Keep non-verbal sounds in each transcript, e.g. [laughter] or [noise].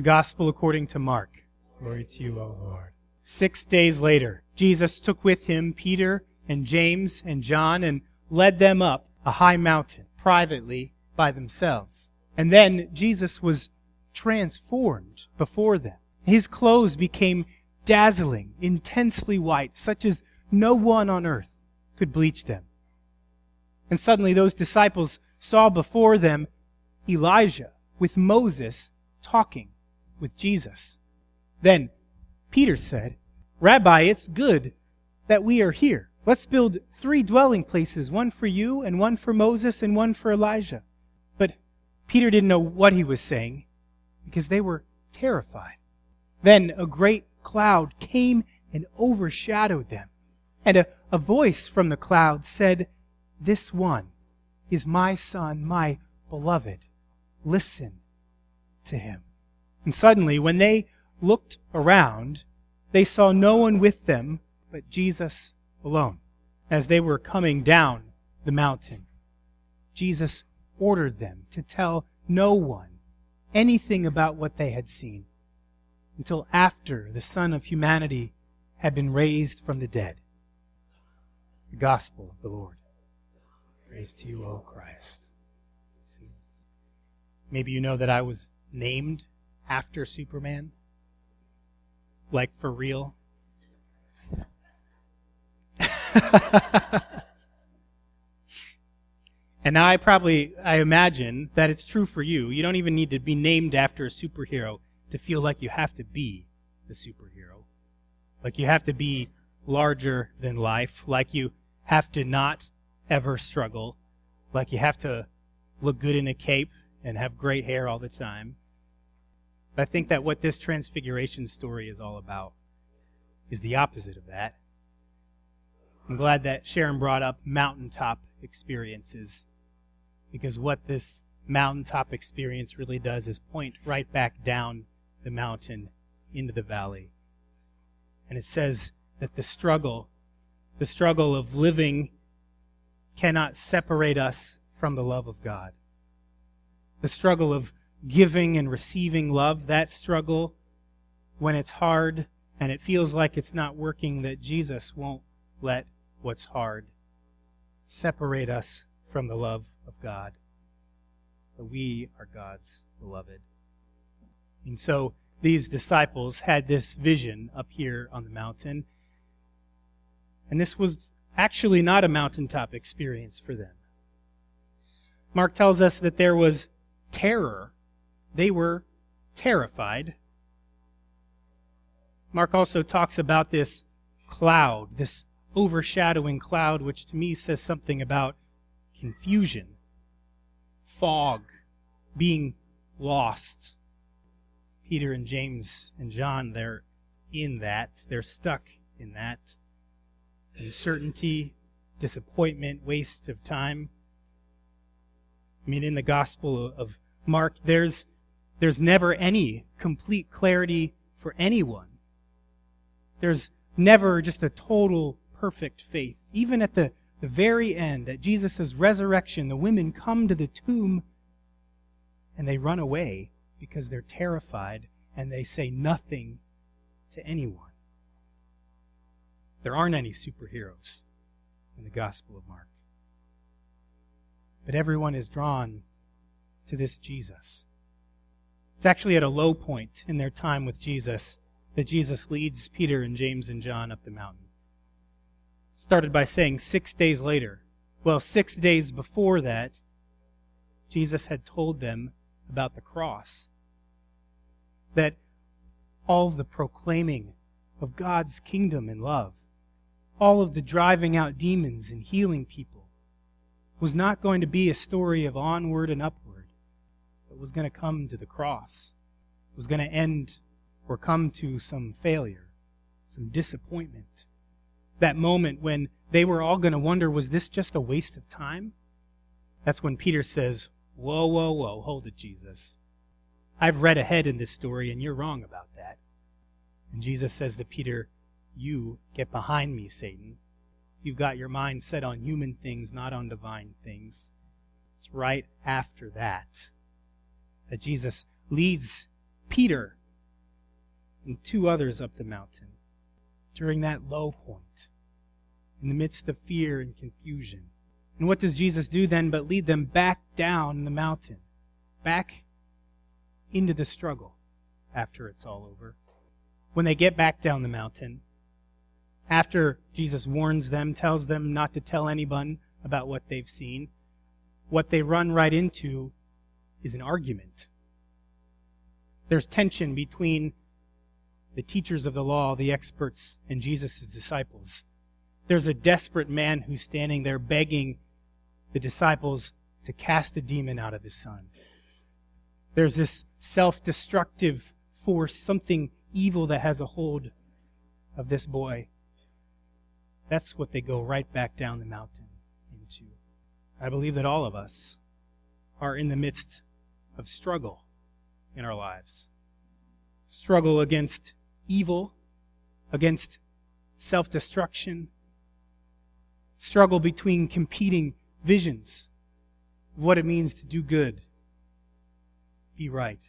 The Gospel according to Mark. Glory to you, O Lord. Six days later, Jesus took with him Peter and James and John and led them up a high mountain privately by themselves. And then Jesus was transformed before them. His clothes became dazzling, intensely white, such as no one on earth could bleach them. And suddenly those disciples saw before them Elijah with Moses talking with Jesus. Then Peter said, Rabbi, it's good that we are here. Let's build three dwelling places, one for you, and one for Moses, and one for Elijah. But Peter didn't know what he was saying because they were terrified. Then a great cloud came and overshadowed them. And a, a voice from the cloud said, This one is my son, my beloved. Listen to him. And suddenly, when they looked around, they saw no one with them but Jesus alone. As they were coming down the mountain, Jesus ordered them to tell no one anything about what they had seen until after the Son of Humanity had been raised from the dead. The Gospel of the Lord. Praise to you, O Christ. Maybe you know that I was named after Superman? Like for real? [laughs] and now I probably, I imagine that it's true for you. You don't even need to be named after a superhero to feel like you have to be the superhero. Like you have to be larger than life. Like you have to not ever struggle. Like you have to look good in a cape and have great hair all the time. But I think that what this transfiguration story is all about is the opposite of that. I'm glad that Sharon brought up mountaintop experiences because what this mountaintop experience really does is point right back down the mountain into the valley. And it says that the struggle, the struggle of living, cannot separate us from the love of God. The struggle of giving and receiving love, that struggle when it's hard and it feels like it's not working, that Jesus won't let what's hard separate us from the love of God. That we are God's beloved. And so these disciples had this vision up here on the mountain. And this was actually not a mountaintop experience for them. Mark tells us that there was terror they were terrified. Mark also talks about this cloud, this overshadowing cloud, which to me says something about confusion, fog, being lost. Peter and James and John, they're in that. They're stuck in that. Uncertainty, disappointment, waste of time. I mean, in the Gospel of Mark, there's there's never any complete clarity for anyone. There's never just a total perfect faith. Even at the, the very end, at Jesus' resurrection, the women come to the tomb and they run away because they're terrified and they say nothing to anyone. There aren't any superheroes in the Gospel of Mark. But everyone is drawn to this Jesus. It's actually at a low point in their time with Jesus that Jesus leads Peter and James and John up the mountain. Started by saying six days later. Well, six days before that, Jesus had told them about the cross. That all of the proclaiming of God's kingdom and love, all of the driving out demons and healing people, was not going to be a story of onward and upward was going to come to the cross, was going to end or come to some failure, some disappointment. That moment when they were all going to wonder, was this just a waste of time? That's when Peter says, Whoa, whoa, whoa, hold it, Jesus. I've read ahead in this story, and you're wrong about that. And Jesus says to Peter, You get behind me, Satan. You've got your mind set on human things, not on divine things. It's right after that that Jesus leads Peter and two others up the mountain during that low point, in the midst of fear and confusion. And what does Jesus do then but lead them back down the mountain, back into the struggle after it's all over? When they get back down the mountain, after Jesus warns them, tells them not to tell anyone about what they've seen, what they run right into is an argument. There's tension between the teachers of the law, the experts, and Jesus' disciples. There's a desperate man who's standing there begging the disciples to cast a demon out of his son. There's this self destructive force, something evil that has a hold of this boy. That's what they go right back down the mountain into. I believe that all of us are in the midst of struggle in our lives. Struggle against evil, against self destruction, struggle between competing visions of what it means to do good, be right,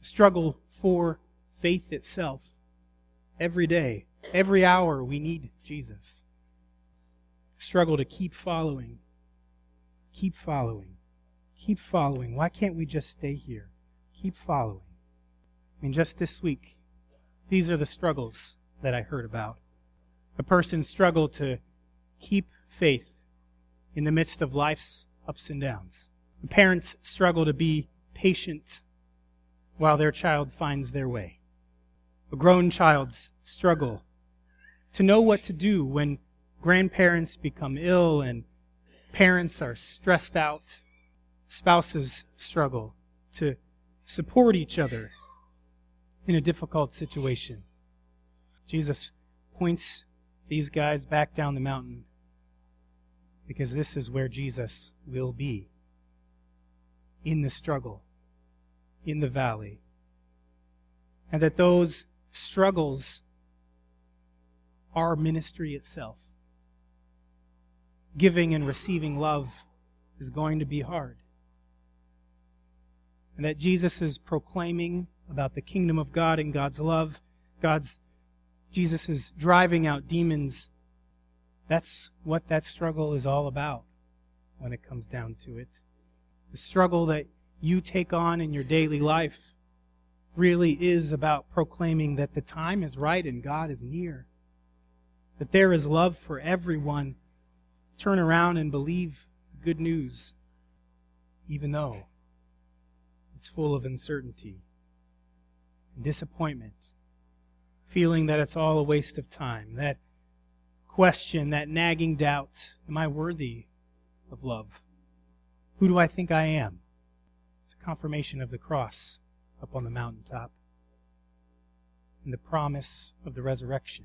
struggle for faith itself. Every day, every hour, we need Jesus. Struggle to keep following, keep following, keep following. Why can't we just stay here? Keep following. I mean, just this week, these are the struggles that I heard about. A person struggled to keep faith in the midst of life's ups and downs. A parents struggle to be patient while their child finds their way. A grown child's struggle to know what to do when grandparents become ill and parents are stressed out. Spouses struggle to support each other in a difficult situation. Jesus points these guys back down the mountain because this is where Jesus will be in the struggle, in the valley. And that those struggles are ministry itself. Giving and receiving love is going to be hard. And that Jesus is proclaiming about the kingdom of God and God's love. God's Jesus is driving out demons. That's what that struggle is all about when it comes down to it. The struggle that you take on in your daily life really is about proclaiming that the time is right and God is near. That there is love for everyone. Turn around and believe the good news, even though it's full of uncertainty disappointment, feeling that it's all a waste of time, that question, that nagging doubt Am I worthy of love? Who do I think I am? It's a confirmation of the cross up on the mountaintop and the promise of the resurrection.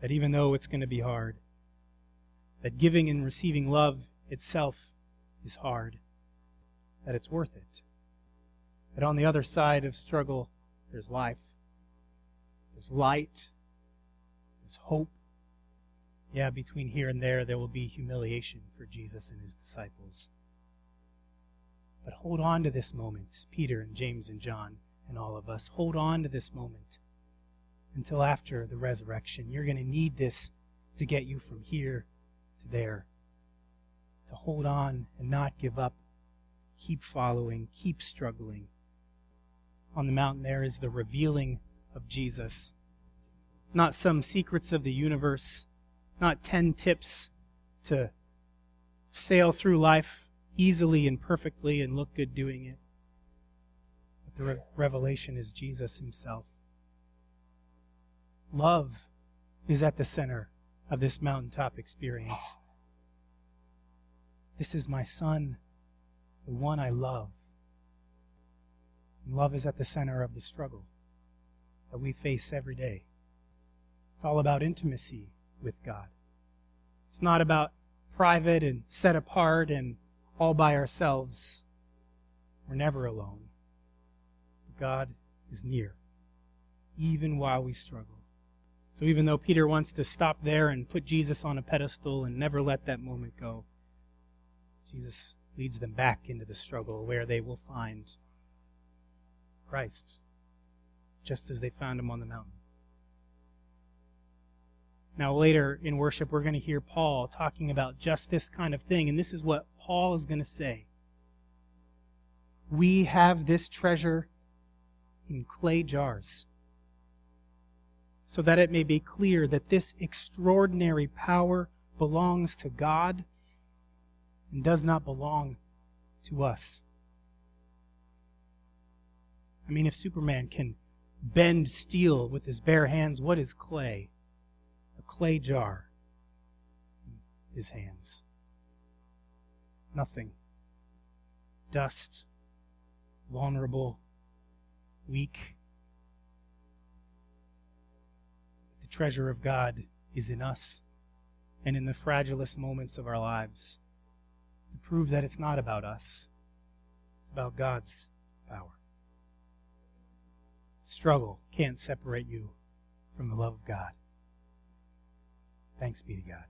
That even though it's going to be hard, that giving and receiving love itself is hard, that it's worth it. That on the other side of struggle, there's life, there's light, there's hope. Yeah, between here and there, there will be humiliation for Jesus and his disciples. But hold on to this moment, Peter and James and John and all of us. Hold on to this moment until after the resurrection. You're going to need this to get you from here to there. To hold on and not give up. Keep following. Keep struggling on the mountain there is the revealing of Jesus. Not some secrets of the universe, not 10 tips to sail through life easily and perfectly and look good doing it. But the re- revelation is Jesus himself. Love is at the center of this mountaintop experience. This is my son, the one I love. Love is at the center of the struggle that we face every day. It's all about intimacy with God. It's not about private and set apart and all by ourselves. We're never alone. God is near, even while we struggle. So even though Peter wants to stop there and put Jesus on a pedestal and never let that moment go, Jesus leads them back into the struggle where they will find Christ, just as they found him on the mountain. Now, later in worship, we're going to hear Paul talking about just this kind of thing, and this is what Paul is going to say. We have this treasure in clay jars, so that it may be clear that this extraordinary power belongs to God and does not belong to us. I mean, if Superman can bend steel with his bare hands, what is clay? A clay jar in his hands. Nothing. Dust, vulnerable, weak. The treasure of God is in us and in the fragilest moments of our lives to prove that it's not about us, it's about God's power. Struggle can't separate you from the love of God. Thanks be to God.